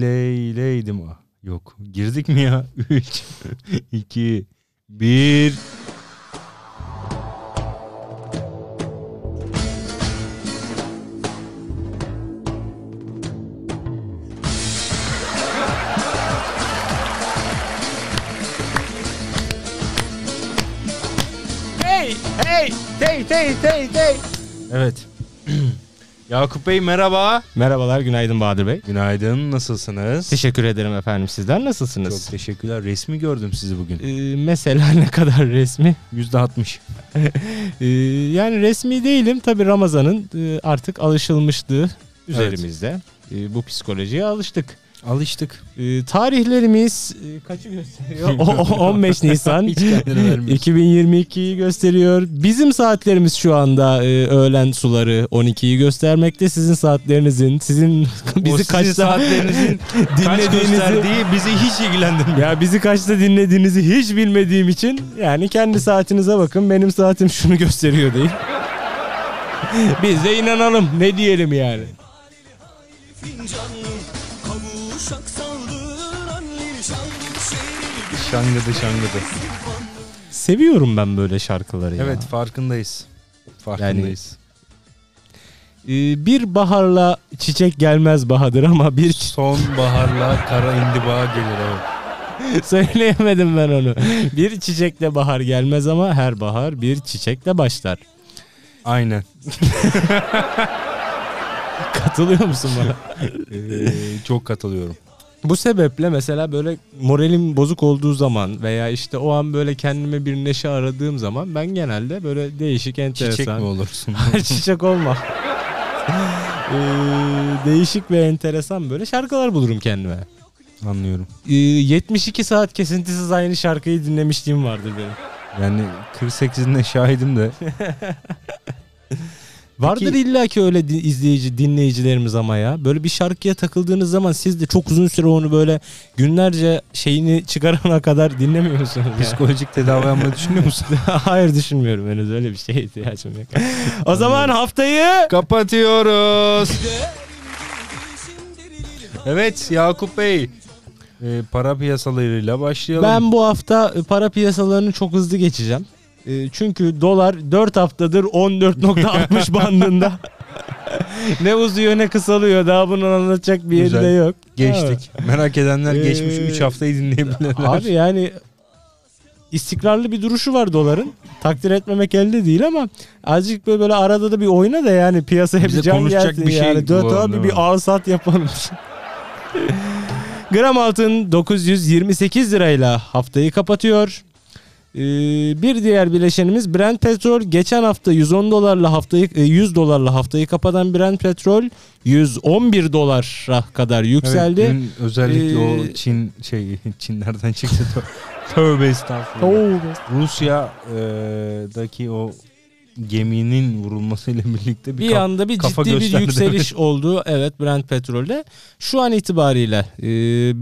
Leyleydim. Yok. Girdik mi ya? 3, 2, 1. Hey, hey, hey, hey, hey, hey. Evet. Yakup Bey merhaba. Merhabalar, günaydın Bahadır Bey. Günaydın, nasılsınız? Teşekkür ederim efendim. Sizler nasılsınız? Çok teşekkürler. Resmi gördüm sizi bugün. Ee, mesela ne kadar resmi? %60. Ee, yani resmi değilim. Tabii Ramazan'ın e, artık alışılmışlığı üzerimizde. Ee, bu psikolojiye alıştık. Alıştık. Ee, tarihlerimiz e, kaçı gösteriyor? O- o- 15 Nisan Hiç kendini vermiyor. 2022'yi gösteriyor. Bizim saatlerimiz şu anda e, öğlen suları 12'yi göstermekte. Sizin saatlerinizin, sizin O bizi sizin kaçta saatlerinizin kaç dinlediğinizi gösterdiği bizi hiç ilgilendirmiyor. Ya bizi kaçta dinlediğinizi hiç bilmediğim için yani kendi saatinize bakın benim saatim şunu gösteriyor değil. Biz de inanalım ne diyelim yani. fincanlı şangıdı Şangıdı. Seviyorum ben böyle şarkıları ya. Evet farkındayız. Farkındayız. Ee, bir baharla çiçek gelmez Bahadır ama bir Sonbaharla kara indiba gelir evet. söyleyemedim ben onu. Bir çiçekle bahar gelmez ama her bahar bir çiçekle başlar. Aynen. Katılıyor musun bana? Ee, çok katılıyorum. Bu sebeple mesela böyle moralim bozuk olduğu zaman veya işte o an böyle kendime bir neşe aradığım zaman ben genelde böyle değişik enteresan. Çiçek mi olursun? Çiçek olma. Ee, değişik ve enteresan böyle şarkılar bulurum kendime. Anlıyorum. Ee, 72 saat kesintisiz aynı şarkıyı dinlemişliğim vardır benim. Yani 48'inde şahidim de. Vardır illa ki öyle izleyici dinleyicilerimiz ama ya. Böyle bir şarkıya takıldığınız zaman siz de çok uzun süre onu böyle günlerce şeyini çıkarana kadar dinlemiyor musunuz? ya? Psikolojik tedavi yapmayı düşünüyor musun? Hayır düşünmüyorum henüz öyle bir şeye ihtiyacım yok. o zaman haftayı Kapatıyoruz. Evet Yakup Bey. Ee, para piyasalarıyla başlayalım. ben bu hafta e, para piyasalarını çok hızlı geçeceğim. E, Çünkü dolar 4 haftadır 14.60 bandında. ne uzuyor ne kısalıyor daha bunu anlatacak bir yeri de yok. Geçtik. Merak edenler Ee, geçmiş 3 haftayı dinleyebilirler. Abi yani istikrarlı bir duruşu var doların. Takdir etmemek elde değil ama azıcık böyle, böyle arada da bir oyna da yani piyasaya Bize bir can gelsin bir şey yani. Dört abi bir al sat yapalım. Gram altın 928 lirayla haftayı kapatıyor. Ee, bir diğer bileşenimiz Brent petrol geçen hafta 110 dolarla haftayı e, 100 dolarla haftayı kapatan Brent petrol 111 dolara kadar yükseldi. Evet, dün özellikle Ee, o Çin şey Çin nereden çıktı? Tövbe estağfurullah. Rusya'daki o geminin vurulmasıyla birlikte bir, bir anda bir kafa ciddi bir yükseliş oldu. Evet Brent petrolde. Şu an itibariyle e,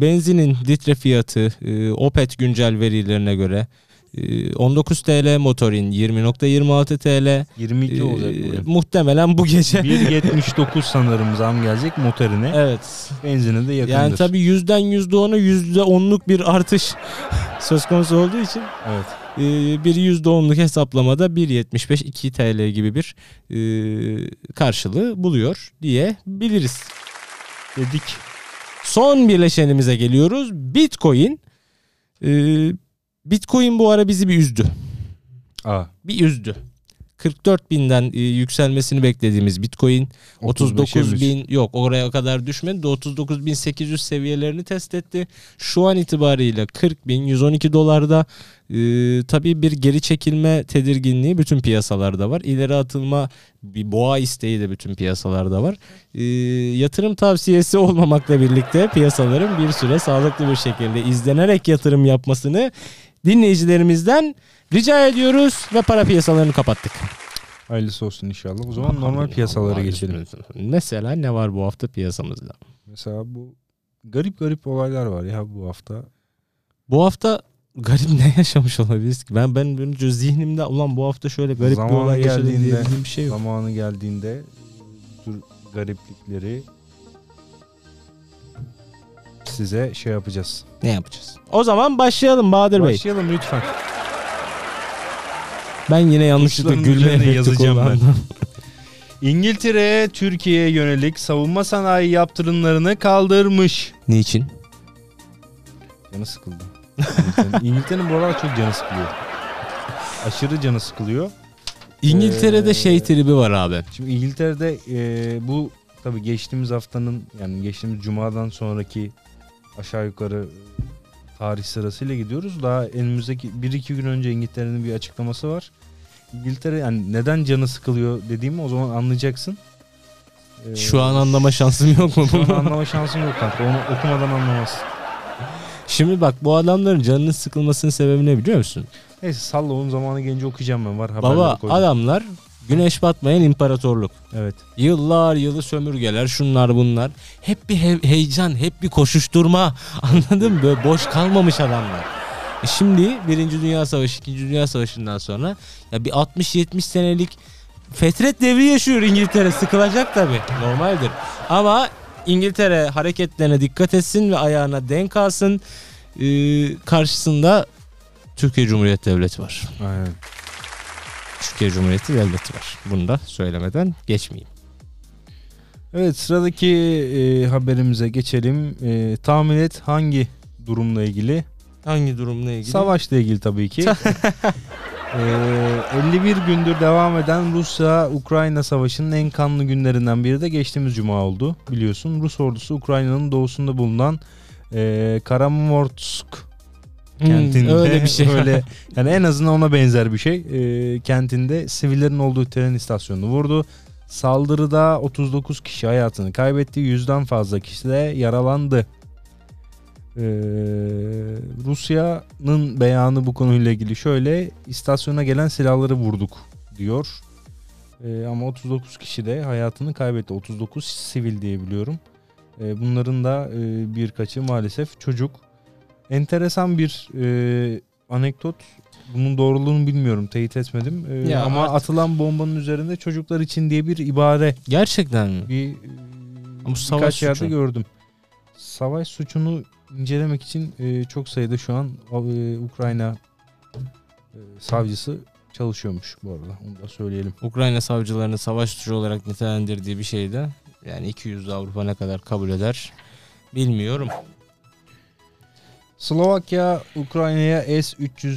benzinin litre fiyatı e, OPET güncel verilerine göre e, 19 TL motorin 20.26 TL 22 e, olacak bugün. muhtemelen bu gece 1.79 sanırım zam gelecek motorine. evet Benzine de yakındır. yani tabii yüzden yüzde ona yüzde onluk bir artış söz konusu olduğu için Evet. e, bir yüzde onluk hesaplamada 1.75 2 TL gibi bir e, karşılığı buluyor diyebiliriz. Dedik. Son birleşenimize geliyoruz. Bitcoin. Ee, Bitcoin bu ara bizi bir üzdü. Aa. Bir üzdü. 44 binden e, yükselmesini beklediğimiz Bitcoin 39 bin yok oraya kadar düşmedi de 39 bin 800 seviyelerini test etti. Şu an itibariyle 40 bin 112 dolarda e, tabii bir geri çekilme tedirginliği bütün piyasalarda var. İleri atılma bir boğa isteği de bütün piyasalarda var. E, yatırım tavsiyesi olmamakla birlikte piyasaların bir süre sağlıklı bir şekilde izlenerek yatırım yapmasını dinleyicilerimizden rica ediyoruz ve para piyasalarını kapattık. Hayırlısı olsun inşallah. O zaman normal piyasalara geçelim. Mesela ne var bu hafta piyasamızda? Mesela bu garip garip olaylar var ya bu hafta. Bu hafta garip ne yaşamış olabiliriz ki? Ben ben önce zihnimde ulan bu hafta şöyle garip bir Zamanı olay yaşadım geldiğinde- bir şey yok. Zamanı geldiğinde tür gariplikleri size şey yapacağız. Ne yapacağız? O zaman başlayalım Bahadır Bey. Başlayalım lütfen. Ben yine yanlışlıkla Tuşların gülme üzerine efekti yazacağım ben. kullandım. İngiltere Türkiye'ye yönelik savunma sanayi yaptırımlarını kaldırmış. Niçin? Canı sıkıldı. İngiltere'nin- İngiltere'nin bu aralar çok canı sıkılıyor. Aşırı canı sıkılıyor. İngiltere'de Ee, şey tribi var abi. Şimdi İngiltere'de e, bu tabii geçtiğimiz haftanın yani geçtiğimiz cumadan sonraki aşağı yukarı tarih sırasıyla gidiyoruz. Daha önümüzdeki 1-2 gün önce İngiltere'nin bir açıklaması var. İngiltere yani neden canı sıkılıyor dediğimi o zaman anlayacaksın. Ee, Şu an anlama şansım yok mu? Şu an anlama şansın yok kanka. Onu okumadan anlamazsın. Şimdi bak bu adamların canının sıkılmasının sebebi ne biliyor musun? Neyse salla onun zamanı gelince okuyacağım ben. Var Baba koydum. adamlar güneş batmayan imparatorluk. Evet. Yıllar yılı sömürgeler şunlar bunlar. Hep bir he- heyecan, hep bir koşuşturma. Anladın mı? Böyle boş kalmamış adamlar. E şimdi Birinci Dünya Savaşı, İkinci Dünya Savaşı'ndan sonra ya bir 60-70 senelik fetret devri yaşıyor İngiltere. Sıkılacak tabii. Normaldir. Ama İngiltere hareketlerine dikkat etsin ve ayağına denk alsın. Ee, karşısında Türkiye Cumhuriyeti Devleti var. Aynen. Türkiye Cumhuriyeti Devleti var. Bunu da söylemeden geçmeyeyim. Evet sıradaki e, haberimize geçelim. E, tahmin et hangi durumla ilgili? Hangi durumla ilgili? Savaşla ilgili tabii ki. e, 51 gündür devam eden Rusya-Ukrayna savaşının en kanlı günlerinden biri de geçtiğimiz cuma oldu. Biliyorsun Rus ordusu Ukrayna'nın doğusunda bulunan e, Karamorsk Hmm, kentinde öyle bir şey. öyle yani en azından ona benzer bir şey. E, kentinde sivillerin olduğu tren istasyonunu vurdu. Saldırıda 39 kişi hayatını kaybetti. Yüzden fazla kişi de yaralandı. Ee, Rusya'nın beyanı bu konuyla ilgili şöyle istasyona gelen silahları vurduk diyor. Ee, ama 39 kişi de hayatını kaybetti. 39 sivil diye biliyorum. Ee, bunların da e, birkaçı maalesef çocuk. Enteresan bir e, anekdot. Bunun doğruluğunu bilmiyorum, teyit etmedim. Ee, Ya ama artık- atılan bombanın üzerinde çocuklar için diye bir ibare Gerçekten mi? bir Ama savaş birkaç yerde suçu. gördüm. Savaş suçunu incelemek için e, çok sayıda şu an e, Ukrayna e, savcısı çalışıyormuş bu arada. Onu da söyleyelim. Ukrayna savcılarının savaş suçu olarak nitelendirdiği bir şey de yani 200 Avrupa ne kadar kabul eder bilmiyorum. Slovakya Ukrayna'ya S-300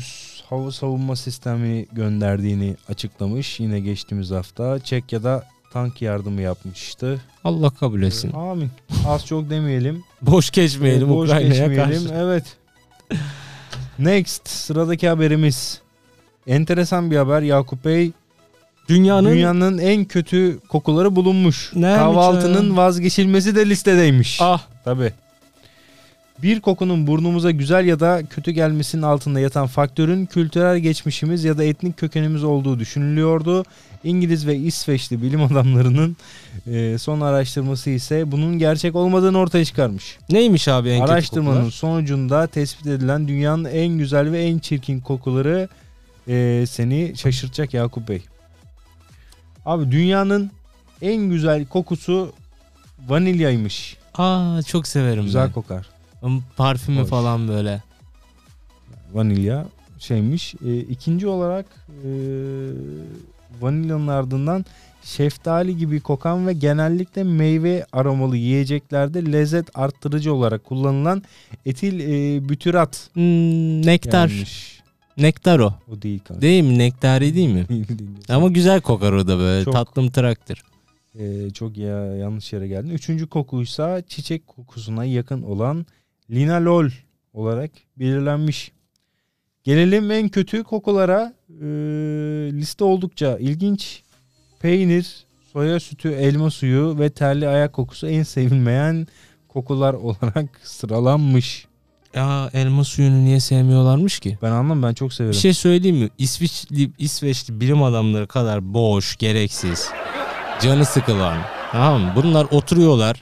hava savunma sistemi gönderdiğini açıklamış. Yine geçtiğimiz hafta Çekya'da tank yardımı yapmıştı. Allah kabul etsin. Amin. Az çok demeyelim. Boş geçmeyelim Ee, boş Ukrayna'ya geçmeyelim. karşı. Evet. Next sıradaki haberimiz. Enteresan bir haber Yakup Bey. Dünyanın Dünyanın en kötü kokuları bulunmuş. Neymiş Kahvaltının ya? vazgeçilmesi de listedeymiş. ah Tabii. Bir kokunun burnumuza güzel ya da kötü gelmesinin altında yatan faktörün kültürel geçmişimiz ya da etnik kökenimiz olduğu düşünülüyordu. İngiliz ve İsveçli bilim adamlarının e, son araştırması ise bunun gerçek olmadığını ortaya çıkarmış. neymiş abi en kötü Araştırmanın kokular? sonucunda tespit edilen dünyanın en güzel ve en çirkin kokuları e, seni şaşırtacak Yakup Bey. Abi dünyanın en güzel kokusu vanilyaymış. Aa çok severim Güzel ben. kokar. Parfümü Hoş. falan böyle. Vanilya şeymiş. E, ikinci olarak e, vanilyanın ardından şeftali gibi kokan ve genellikle meyve aromalı yiyeceklerde lezzet arttırıcı olarak kullanılan etil e, bütyrat Hmm, nektar. gelmiş. Nektar o. O değil kanka. Değil mi? Nektari değil mi? Değil, değil. Ama güzel kokar o da böyle. Çok. Tatlım tıraktır. Ee, çok ya yanlış yere geldin. Üçüncü kokuysa çiçek kokusuna yakın olan linalol olarak belirlenmiş. Gelelim en kötü kokulara. Ee, liste oldukça ilginç. Peynir, soya sütü, elma suyu ve terli ayak kokusu en sevilmeyen kokular olarak sıralanmış. Ya elma suyunu niye sevmiyorlarmış ki? Ben anlam ben çok severim. Bir şey söyleyeyim mi? İsviçli, İsveçli bilim adamları kadar boş, gereksiz, canı sıkılan. Tamam mı? Bunlar oturuyorlar.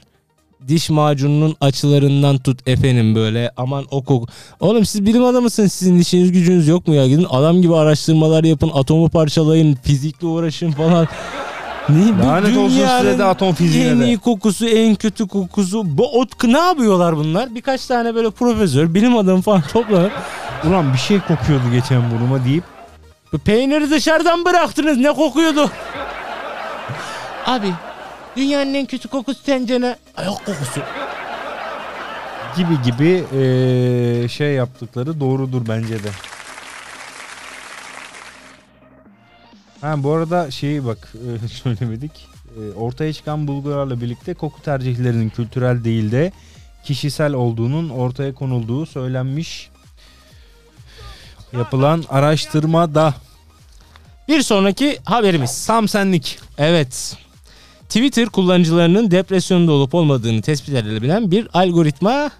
Diş macununun açılarından tut efendim böyle aman o koku. Oğlum siz bilim adamısınız sizin işiniz gücünüz yok mu ya? Gidin adam gibi araştırmalar yapın atomu parçalayın fizikle uğraşın falan. Ne, Lanet olsun dünyanın size de atom fiziğine En de. iyi kokusu, en kötü kokusu. Bu ot ne yapıyorlar bunlar? Birkaç tane böyle profesör, bilim adamı falan toplanıp Ulan bir şey kokuyordu geçen burnuma deyip Bu peyniri dışarıdan bıraktınız ne kokuyordu? Abi dünyanın en kötü kokusu tencere ayak kokusu. gibi gibi eee, şey yaptıkları doğrudur bence de. Ha bu arada şeyi bak e, söylemedik. E, ortaya çıkan bulgularla birlikte koku tercihlerinin kültürel değil de kişisel olduğunun ortaya konulduğu söylenmiş. Yapılan araştırmada Bir sonraki haberimiz. tam senlik. Evet. Twitter kullanıcılarının depresyonda olup olmadığını tespit edilebilen bir algoritma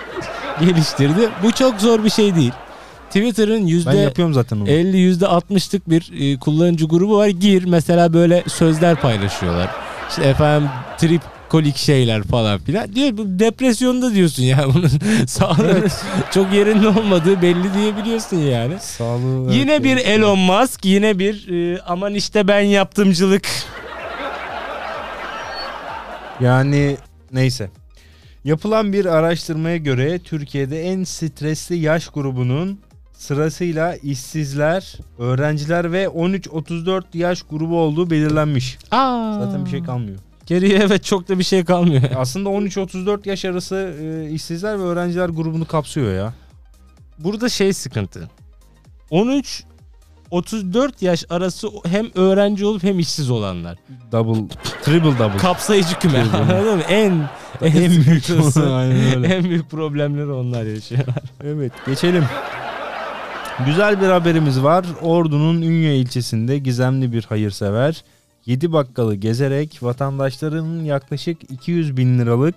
geliştirdi. Bu çok zor bir şey değil. Twitter'ın Ben yüzde yapıyorum zaten onu. 50 yüzde 60'lık bir e, kullanıcı grubu var. Gir mesela böyle sözler paylaşıyorlar. İşte efendim trip kolik şeyler falan filan. Diyor bu depresyonda diyorsun ya bunun sağlığı çok yerinde olmadığı belli diyebiliyorsun yani. Sağlığı Yine evet, bir evet. Elon Musk, yine bir e, aman işte ben yaptımcılık. Yani neyse. Yapılan bir araştırmaya göre Türkiye'de en stresli yaş grubunun sırasıyla işsizler, öğrenciler ve 13-34 yaş grubu olduğu belirlenmiş. Aa, Zaten bir şey kalmıyor. Geriye evet çok da bir şey kalmıyor. Aslında 13-34 yaş arası e, işsizler ve öğrenciler grubunu kapsıyor ya. Burada şey sıkıntı. 13 34 yaş arası hem öğrenci olup hem işsiz olanlar. Double, triple double. Kapsayıcı küme. Anladın mı? En en, En büyük en büyük problemleri onlar yaşıyor. Evet geçelim. Güzel bir haberimiz var. Ordu'nun Ünye ilçesinde gizemli bir hayırsever 7 bakkalı gezerek vatandaşların yaklaşık 200 bin liralık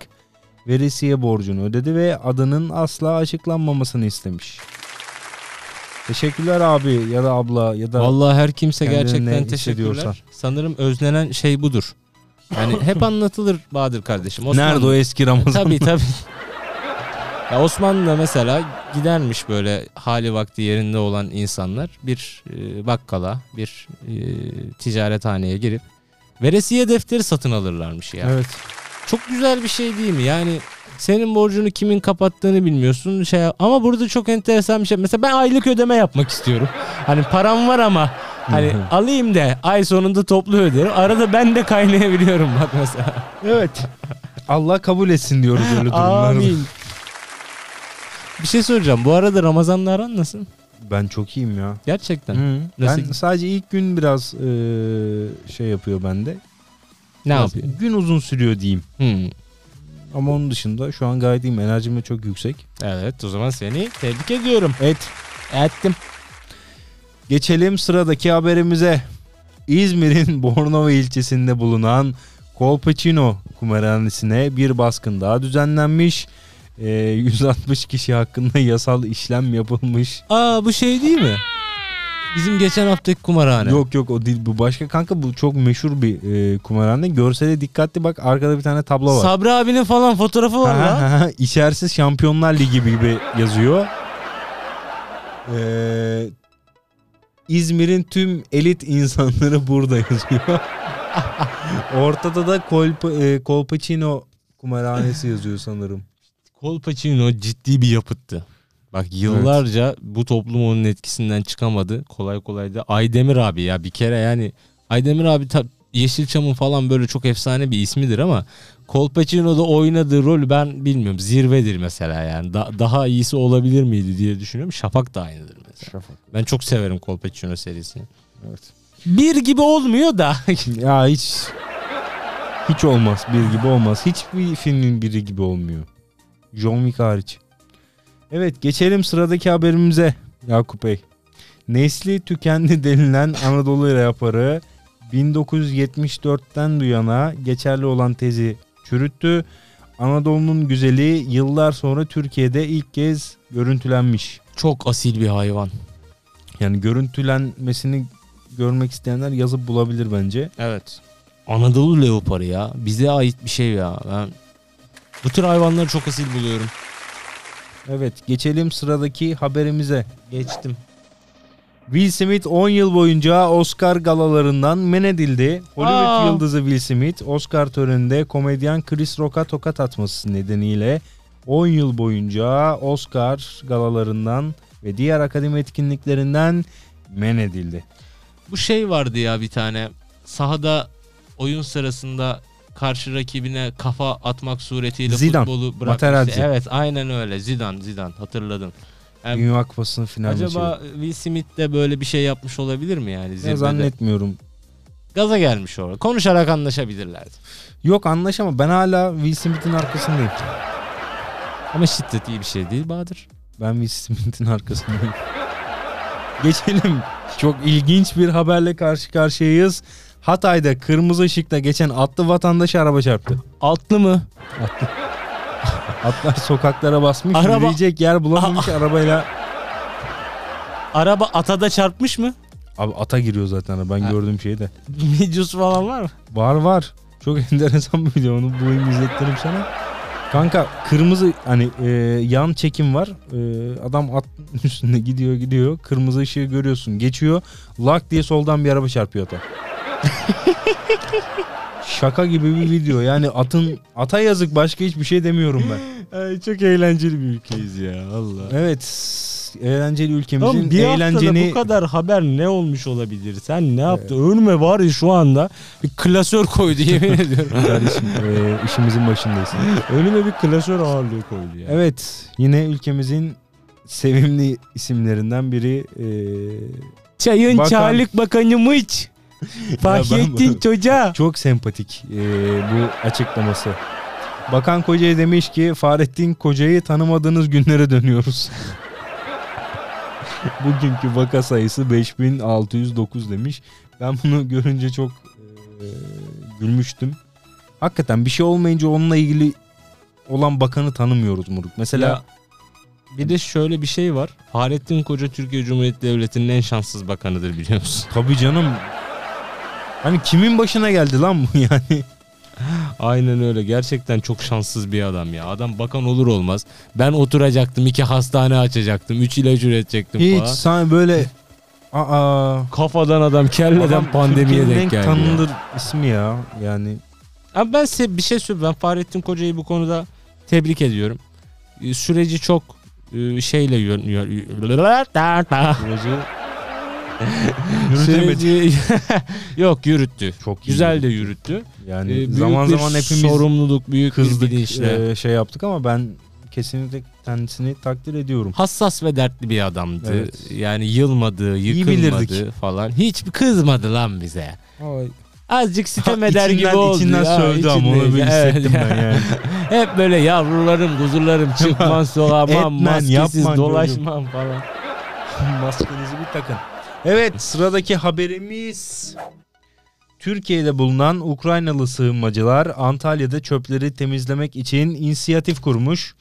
veresiye borcunu ödedi ve adının asla açıklanmamasını istemiş. Teşekkürler abi ya da abla ya da Vallahi her kimse gerçekten teşekkürler. Sanırım özlenen şey budur. Yani hep anlatılır Bahadır kardeşim. Osmanlı- nerede o eski Ramazan? Tabii tabii. Ya Osmanlı'da mesela gidermiş böyle hali vakti yerinde olan insanlar bir e, bakkala, bir e, ticarethaneye girip veresiye defteri satın alırlarmış ya. Evet. Çok güzel bir şey değil mi? Yani senin borcunu kimin kapattığını bilmiyorsun. Şey ama burada çok enteresan bir şey. Mesela ben aylık ödeme yapmak istiyorum. Hani param var ama hani Hı hı. alayım da ay sonunda toplu öderim. Arada ben de kaynayabiliyorum bak mesela. Evet. Allah kabul etsin diyoruz öyle durumlarda. Amin. Bir şey soracağım. Bu arada Ramazan'la aran nasıl? Ben çok iyiyim ya. Gerçekten. Hı. Nasıl- Ben sadece ilk gün biraz e, şey yapıyor bende. Ne Biraz yapıyor? Gün uzun sürüyor diyeyim. Hmm. Ama onun dışında şu an gayet iyiyim. Enerjim de çok yüksek. Evet o zaman seni tebrik ediyorum. Evet. Ettim. Geçelim sıradaki haberimize. İzmir'in Bornova ilçesinde bulunan Kolpaçino kumarhanesine bir baskın daha düzenlenmiş. Ee, 160 kişi hakkında yasal işlem yapılmış. Aa bu şey değil mi? Bizim geçen haftaki kumarhane. Yok yok o değil bu başka kanka bu çok meşhur bir e, kumarhane. Görsele dikkatli bak arkada bir tane tablo var. Sabri abinin falan fotoğrafı var ha. İçerisiz Şampiyonlar Ligi gibi yazıyor. Ee, İzmir'in tüm elit insanları burada yazıyor. Ortada da Kolpa, e, Kolpaçino kumarhanesi yazıyor sanırım. Kolpaçino ciddi bir yapıttı. Bak yıllarca bu toplum onun etkisinden çıkamadı. Kolay kolay da Aydemir abi ya bir kere yani Aydemir abi ta- Yeşilçam'ın falan böyle çok efsane bir ismidir ama Kolpaçino'da oynadığı rol ben bilmiyorum zirvedir mesela yani Da- daha iyisi olabilir miydi diye düşünüyorum. Şafak da aynıdır mesela. Ben çok severim Kolpaçino serisini. Evet. Bir gibi olmuyor da Ya hiç hiç olmaz bir gibi olmaz. Hiçbir filmin biri gibi olmuyor. John Wick hariç. Evet geçelim sıradaki haberimize Yakup Bey. Nesli tükendi denilen Anadolu raparı 1974'ten bu yana geçerli olan tezi çürüttü. Anadolu'nun güzeli yıllar sonra Türkiye'de ilk kez görüntülenmiş. çok asil bir hayvan. Yani görüntülenmesini görmek isteyenler yazıp bulabilir bence. Evet. Anadolu leoparı ya. Bize ait bir şey ya. Ben bu tür hayvanları çok asil buluyorum. Evet geçelim sıradaki haberimize. Geçtim. Will Smith 10 yıl boyunca Oscar galalarından men edildi. Hollywood Aa. yıldızı Will Smith Oscar töreninde komedyen Chris Rock'a tokat atması nedeniyle 10 yıl boyunca Oscar galalarından ve diğer akademi etkinliklerinden men edildi. Bu şey vardı ya bir tane. Sahada oyun sırasında karşı rakibine kafa atmak suretiyle Zidane, futbolu bırakmıştı. Materazzi. Evet aynen öyle. Zidane, Zidane hatırladım. Yani Dünya Kupası'nın final acaba maçı. Will Smith de böyle bir şey yapmış olabilir mi yani zirvede? zannetmiyorum. Gaza gelmiş orada. Konuşarak anlaşabilirlerdi. Yok anlaşamam. Ben hala Will Smith'in arkasındayım. Ama şiddet iyi bir şey değil Bahadır. Ben Will Smith'in arkasındayım. Geçelim. Çok ilginç bir haberle karşı karşıyayız. Hatay'da kırmızı ışıkta geçen atlı vatandaş araba çarptı. Altlı mı? Atlar sokaklara basmış, Araba- yürüyecek yer bulamamış arabayla. Araba atada çarpmış mı? Abi ata giriyor zaten ben Ha. gördüğüm şey de. Videosu falan var mı? Var var. Çok enteresan bir video onu bulayım izletirim sana. Kanka kırmızı hani e, yan çekim var. E, adam atın üstünde gidiyor gidiyor. Kırmızı ışığı görüyorsun. Geçiyor. Lak diye soldan bir araba çarpıyor ata. Şaka gibi bir video. Yani atın ata yazık başka hiçbir şey demiyorum ben. Ay, çok eğlenceli bir ülkeyiz ya Allah. Evet. Eğlenceli ülkemizin Oğlum bir eğlenceni bu kadar haber ne olmuş olabilir? Sen ne yaptın? Önüme var ya şu anda bir klasör koydu yemin ediyorum. kardeşim e, işimizin başındayız. Önüme bir klasör ağırlığı koydu ya. Evet yine ülkemizin sevimli isimlerinden biri e, Çayın Bakan- Çağlık Bakanı Mıç. Fahrettin Çocuğa. çok sempatik e, bu açıklaması. Bakan Koca'ya demiş ki Fahrettin Koca'yı tanımadığınız günlere dönüyoruz. Bugünkü vaka sayısı 5609 demiş. Ben bunu görünce çok e, gülmüştüm. Hakikaten bir şey olmayınca onunla ilgili olan bakanı tanımıyoruz Muruk. Mesela Ya, bir de şöyle bir şey var. Fahrettin Koca Türkiye Cumhuriyeti Devleti'nin en şanssız bakanıdır biliyor musun? tabii canım hani kimin başına geldi lan bu yani? Aynen öyle. Gerçekten çok şanssız bir adam ya. Adam bakan olur olmaz. Ben oturacaktım, iki hastane açacaktım, üç ilaç üretecektim Hiç falan. sen böyle aa Kafadan adam, kelleden adam pandemiye denk geldi. ya. tanınır ismi ya. Yani Abi ben size bir şey söyleyeyim. Ben Fahrettin Koca'yı bu konuda tebrik ediyorum. Ee, Süreci çok e, şeyle yön- süreci yürütemedi. Süreci... Yok yürüttü. Çok Güzel de yürüttü. yürüttü. Yani Ee, büyük zaman bir zaman hepimiz sorumluluk, büyük bir kızdık bilinçle. e, şey yaptık ama ben kesinlikle kendisini takdir ediyorum. Hassas ve dertli bir adamdı. Evet. Yani yılmadı, yıkılmadı falan. Hiç kızmadı lan bize. Ay, Azıcık sitem Ha, eder gibi içinden- oldu. içinden ya, sövdü ama onu bir Evet, hissettim ben yani. Hep böyle yavrularım, kuzularım çıkmam soğamam, Etmen, maskesiz yapman dolaşmam falan. Maskenizi bir takın. Evet sıradaki haberimiz Türkiye'de bulunan Ukraynalı sığınmacılar Antalya'da çöpleri temizlemek için inisiyatif kurmuş.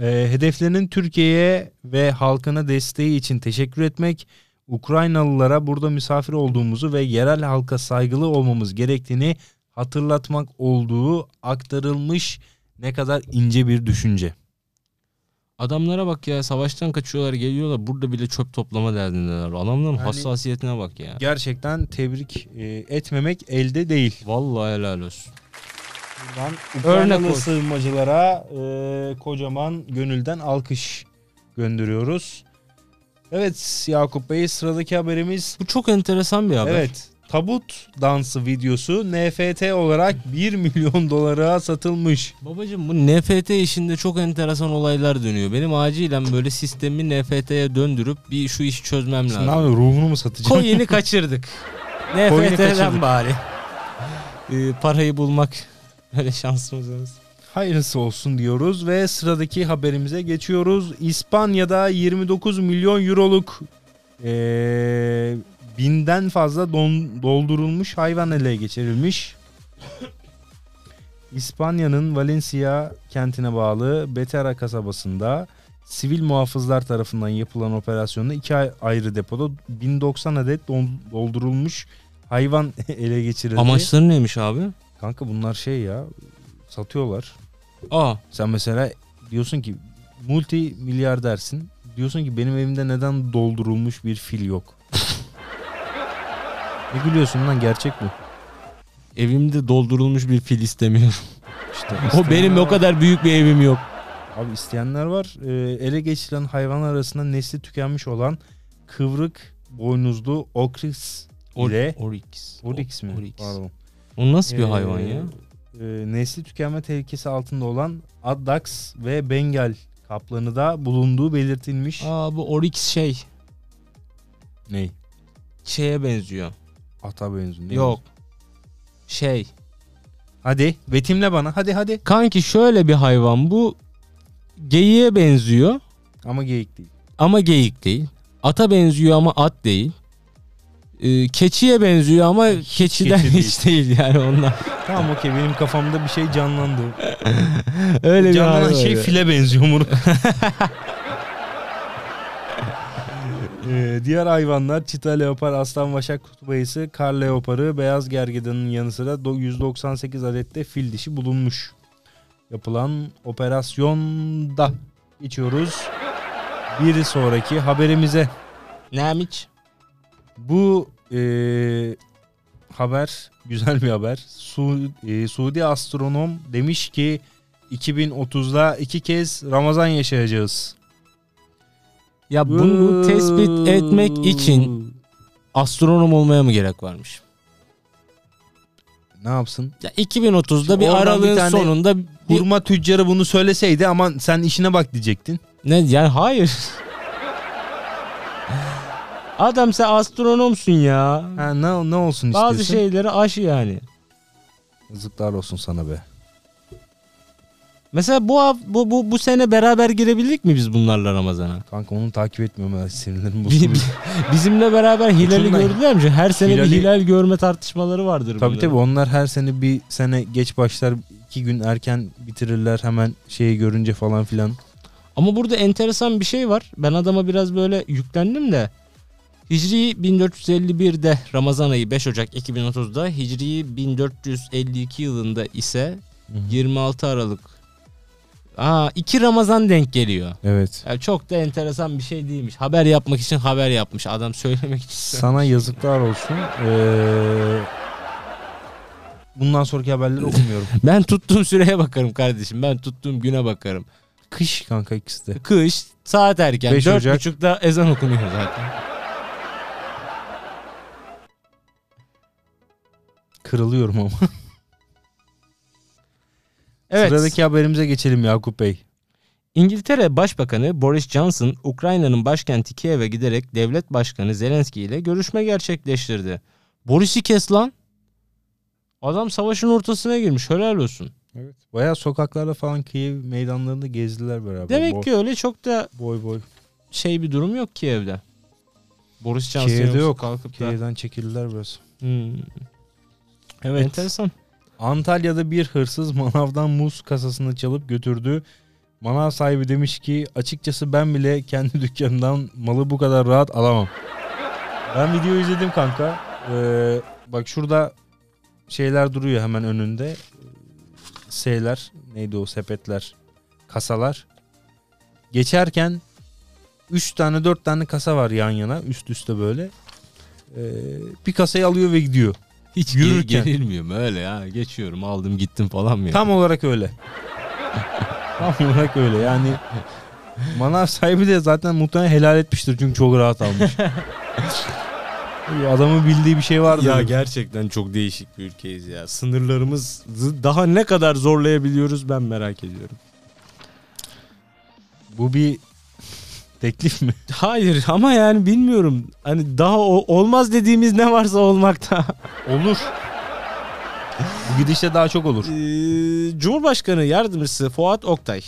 Ee, hedeflerinin Türkiye'ye ve halkına desteği için teşekkür etmek, Ukraynalılara burada misafir olduğumuzu ve yerel halka saygılı olmamız gerektiğini hatırlatmak olduğu aktarılmış ne kadar ince bir düşünce. Adamlara bak ya savaştan kaçıyorlar geliyorlar burada bile çöp toplama derdindeler. Adamların Yani- hassasiyetine bak ya. Gerçekten tebrik e, etmemek elde değil. Vallahi helal olsun. Buradan Örnek Ukraynalı olsun. sığınmacılara e, kocaman gönülden alkış gönderiyoruz. Evet Yakup Bey sıradaki haberimiz Bu çok enteresan bir haber. evet tabut dansı videosu NFT olarak 1 milyon dolara satılmış. Babacım bu NFT işinde çok enteresan olaylar dönüyor. Benim acilen böyle sistemi NFT'ye döndürüp bir şu işi çözmem Sen ne lazım. yapıyorsun, ruhunu mu satacaksın? Coin'i kaçırdık. NFT'den bari. Ee, parayı bulmak öyle şansımız olsun. Hayırlısı olsun diyoruz ve sıradaki haberimize geçiyoruz. İspanya'da 29 milyon euroluk eee, binden fazla don- doldurulmuş hayvan ele geçirilmiş. İspanya'nın Valencia kentine bağlı Betera kasabasında sivil muhafızlar tarafından yapılan operasyonda iki ay- ayrı depoda 1090 adet doldurulmuş hayvan ele geçirildi. Amaçları neymiş abi? Kanka bunlar şey ya satıyorlar. Aa Sen mesela diyorsun ki multi milyardersin. Diyorsun ki benim evimde neden doldurulmuş bir fil yok? Ne gülüyorsun lan gerçek bu. Evimde doldurulmuş bir fil istemiyorum. İşte O benim isteyenler o kadar büyük bir evim yok. var. Abi isteyenler var. Ee, ele geçirilen hayvan arasında nesli tükenmiş olan kıvrık boynuzlu okris Or- ile Oryx. Oryx mi? Oryx. Pardon. O nasıl bir Ee, hayvan ya? e, nesli tükenme tehlikesi altında olan Addax ve Bengal kaplanı da bulunduğu belirtilmiş. Aa bu Oryx şey. Ney? Şeye benziyor. Ata benziyor. Yok. Şey. Hadi betimle bana. Hadi hadi. Kanki şöyle bir hayvan bu. Geyiğe benziyor Ama geyik değil. ama geyik değil. Ata benziyor ama at değil. Ee, keçiye benziyor ama keçiden keçi değil. hiç değil yani ondan. Tamam okey benim kafamda bir şey canlandı. Öyle bir Canlanan hayvan. şey file benziyor Murat. Ee, diğer hayvanlar çita leopar, aslan vaşak, kutup ayısı, kar leoparı, beyaz gergedanın yanı sıra do- 198 adette fil dişi bulunmuş. Yapılan operasyonda geçiyoruz. Bir sonraki haberimize. Neymiş? Bu eee, haber güzel bir haber. Su, eee, Suudi astronom demiş ki 2030'da iki kez Ramazan yaşayacağız. Ya bunu tespit etmek için astronom olmaya mı gerek varmış? ne yapsın? Ya 2030'da bir bir aralığın tane sonunda bir- Hurma tüccarı bunu söyleseydi ama sen işine bak diyecektin. ne yani hayır. Adam sen astronomsun ya. Ha, ne, ne olsun Bazı istiyorsun? şeyleri aş yani. Yazıklar olsun sana be. Mesela bu bu bu bu sene beraber girebildik mi biz bunlarla Ramazan'a? Kanka onu takip etmiyorum ben sinirlerim bi- Bizimle beraber hilali gördüler mi? Her sene Hilali- bir hilal görme tartışmaları vardır tabii tabii onlar her sene bir sene geç başlar iki gün erken bitirirler hemen şeyi görünce falan filan. Ama burada enteresan bir şey var. Ben adama biraz böyle yüklendim de. Hicri 1451'de Ramazan ayı 5 Ocak 2030'da Hicri 1452 yılında ise 26 Aralık. Aa iki Ramazan denk geliyor. Evet. Yani çok da enteresan bir şey değilmiş. Haber yapmak için haber yapmış. Adam söylemek için. Sana yazıklar olsun. Ee, bundan sonraki haberleri okumuyorum. Ben tuttuğum süreye bakarım kardeşim. Ben tuttuğum güne bakarım. Kış kanka ikisi de. Kış, saat erken. 5 Dört Ocak. buçukta ezan okunuyor zaten. Kırılıyorum ama. Evet. Sıradaki haberimize geçelim Yakup Bey. İngiltere Başbakanı Boris Johnson, Ukrayna'nın başkenti Kiev'e giderek devlet başkanı Zelenski ile görüşme gerçekleştirdi. Boris'i kes lan. Adam savaşın ortasına girmiş. Helal olsun. Evet. Bayağı sokaklarda falan Kiev meydanlarında gezdiler beraber. Demek Boy- ki öyle çok da boy boy. şey bir durum yok Kiev'de. Boris Johnson Kiev'de yok. Kalkıp da... Kiev'den çekildiler biraz. Hmm. Evet. Enteresan. Antalya'da bir hırsız manavdan muz kasasını çalıp götürdü. Manav sahibi demiş ki açıkçası ben bile kendi dükkanımdan malı bu kadar rahat alamam. Ben videoyu izledim kanka. Ee, bak şurada şeyler duruyor hemen önünde. Şeyler neydi o sepetler kasalar. Geçerken 3 tane 4 tane kasa var yan yana üst üste böyle. Ee, bir kasayı alıyor ve gidiyor. Hiç Yürürken. gerilmiyorum öyle ya. Geçiyorum aldım gittim falan mı? Tam olarak öyle. Tam olarak öyle yani. Manav sahibi de zaten muhtemelen helal etmiştir çünkü çok rahat almış. Adamın bildiği bir şey vardı. Ya gerçekten çok değişik bir ülkeyiz ya. Sınırlarımızı daha ne kadar zorlayabiliyoruz ben merak ediyorum. Bu bir teklif mi? Hayır ama yani bilmiyorum. Hani daha o- olmaz dediğimiz ne varsa olmakta. Olur. Bu gidişte daha çok olur. Ee, Cumhurbaşkanı yardımcısı Fuat Oktay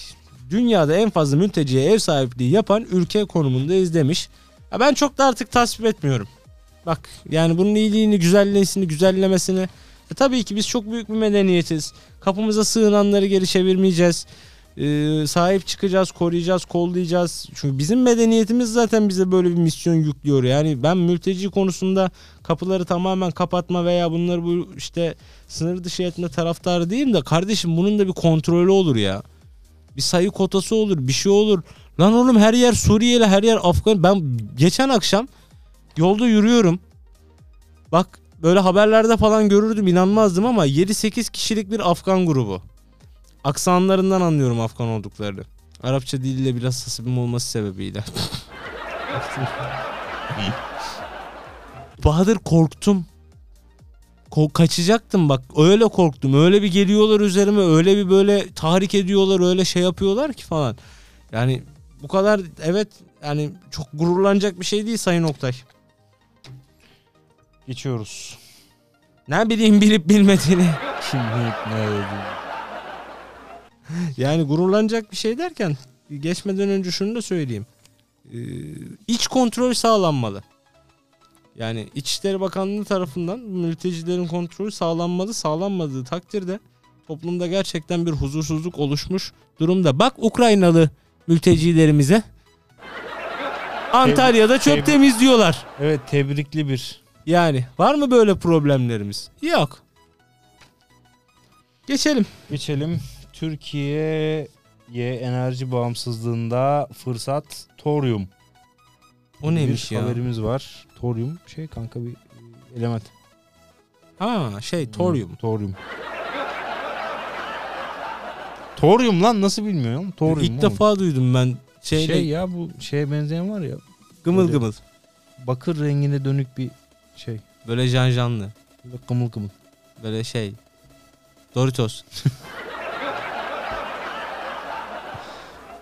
dünyada en fazla mülteciye ev sahipliği yapan ülke konumundayız demiş. Ya ben çok da artık tasvip etmiyorum. Bak yani bunun iyiliğini, güzelliğini, güzellemesini. E tabii ki biz çok büyük bir medeniyetiz. Kapımıza sığınanları geri çevirmeyeceğiz. Ee, sahip çıkacağız, koruyacağız, kollayacağız. Çünkü bizim medeniyetimiz zaten bize böyle bir misyon yüklüyor. Yani ben mülteci konusunda kapıları tamamen kapatma veya bunları bu işte sınır dışı etme taraftarı değilim de kardeşim bunun da bir kontrolü olur ya. Bir sayı kotası olur, bir şey olur. Lan oğlum her yer Suriyeli, her yer Afgan. Ben geçen akşam yolda yürüyorum. Bak böyle haberlerde falan görürdüm inanmazdım ama 7-8 kişilik bir Afgan grubu. Aksanlarından anlıyorum Afgan olduklarını. Arapça diliyle biraz hasibim olması sebebiyle. Bahadır korktum. Ko- kaçacaktım bak öyle korktum. Öyle bir geliyorlar üzerime öyle bir böyle tahrik ediyorlar öyle şey yapıyorlar ki falan. Yani bu kadar evet yani çok gururlanacak bir şey değil Sayın Oktay. Geçiyoruz. Ne bileyim bilip bilmediğini. Kim ne ne dedi? Yani gururlanacak bir şey derken geçmeden önce şunu da söyleyeyim. Ee, iç kontrol sağlanmalı. Yani İçişleri Bakanlığı tarafından mültecilerin kontrolü sağlanmalı. Sağlanmadığı takdirde toplumda gerçekten bir huzursuzluk oluşmuş durumda. Bak Ukraynalı mültecilerimize Antalya'da çöp tebrik- temizliyorlar. Evet tebrikli bir. Yani var mı böyle problemlerimiz? Yok. Geçelim. Geçelim. Türkiye'ye enerji bağımsızlığında fırsat toryum. O neymiş bir ya? haberimiz var. Toryum şey kanka bir element. Ha şey toryum. Hmm, toryum. Toryum lan nasıl bilmiyorum. Toryum. İlk oğlum. defa duydum ben. Şeyle, şey ya bu şeye benzeyen var ya. gımıl böyle- gımıl. Bakır rengine dönük bir şey. Böyle janjanlı. Böyle kımıl kımıl. Böyle şey. Doritos.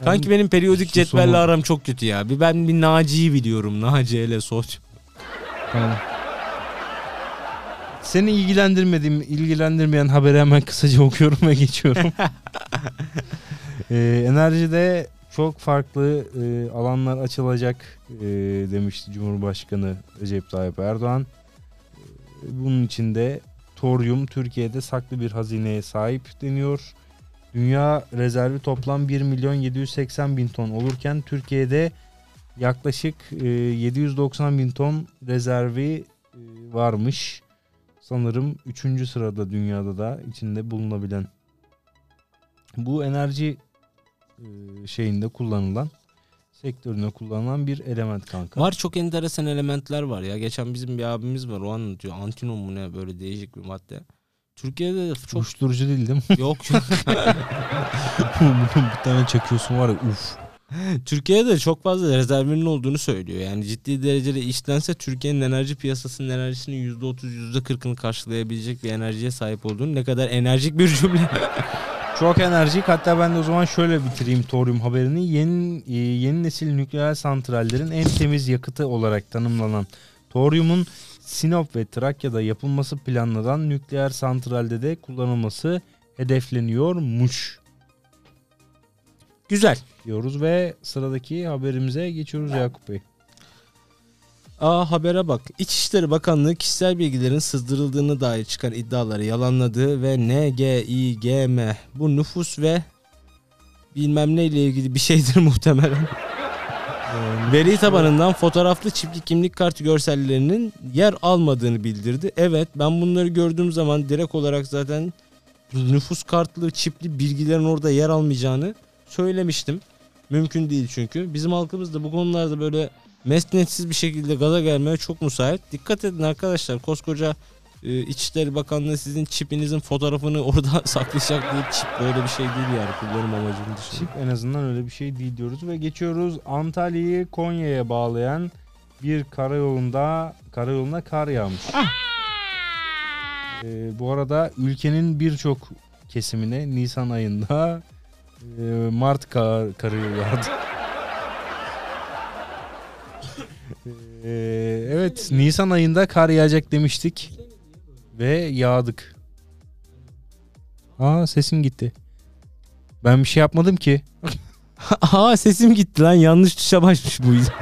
Kanki benim periyodik cetvelle aram çok kötü ya. Bir ben bir Naci'yi biliyorum. Naci hele soç. Tamam. Seni ilgilendirmediğim, ilgilendirmeyen haberi hemen kısaca okuyorum ve geçiyorum. Ee, enerjide çok farklı e, alanlar açılacak e, demişti Cumhurbaşkanı Recep Tayyip Erdoğan. E, bunun içinde toryum Türkiye'de saklı bir hazineye sahip deniyor. Dünya rezervi toplam 1 milyon 780 bin ton olurken Türkiye'de yaklaşık e, 790 bin ton rezervi e, varmış. Sanırım 3. sırada dünyada da içinde bulunabilen. Bu enerji e, şeyinde kullanılan sektöründe kullanılan bir element kanka. Var çok enteresan elementler var ya. Geçen bizim bir abimiz var o anlatıyor. Antinom mu ne böyle değişik bir madde. Türkiye'de de çok Uyuşturucu değil değil mi? yok yok. bir tane çakıyorsun var ya uf. Türkiye'de de çok fazla rezervinin olduğunu söylüyor. Yani ciddi derecede işlense Türkiye'nin enerji piyasasının enerjisinin %30 %40'ını karşılayabilecek bir enerjiye sahip olduğunu ne kadar enerjik bir cümle. Çok enerjik. Hatta ben de o zaman şöyle bitireyim toryum haberini. Yeni e, yeni nesil nükleer santrallerin en temiz yakıtı olarak tanımlanan toryumun Sinop ve Trakya'da yapılması planlanan nükleer santralde de kullanılması hedefleniyormuş Güzel. diyoruz ve sıradaki haberimize geçiyoruz Yakup Bey. Aa habere bak. İçişleri Bakanlığı kişisel bilgilerin sızdırıldığını dair çıkan iddiaları yalanladı ve NGİGM bu nüfus ve bilmem ne ile ilgili bir şeydir muhtemelen. Veri tabanından fotoğraflı çiftlik kimlik kartı görsellerinin yer almadığını bildirdi. Evet ben bunları gördüğüm zaman direkt olarak zaten nüfus kartlı çipli bilgilerin orada yer almayacağını söylemiştim. Mümkün değil çünkü. Bizim halkımız da bu konularda böyle mesnetsiz bir şekilde gaza gelmeye çok müsait. Dikkat edin arkadaşlar koskoca e, İçişleri Bakanlığı sizin çipinizin fotoğrafını orada saklayacak diye çip böyle bir şey değil yani kullanım amacının dışında. Çip en azından öyle bir şey değil diyoruz ve geçiyoruz Antalya'yı Konya'ya bağlayan bir karayolunda karayoluna kar yağmış. Ee, bu arada ülkenin birçok kesimine Nisan ayında e, Mart kar, karı yağdı. Ee, evet Nisan ayında kar yağacak demiştik ve yağdık. Aa sesim gitti. Ben bir şey yapmadım ki. Aa sesim gitti lan yanlış tuşa basmış bu yüzden.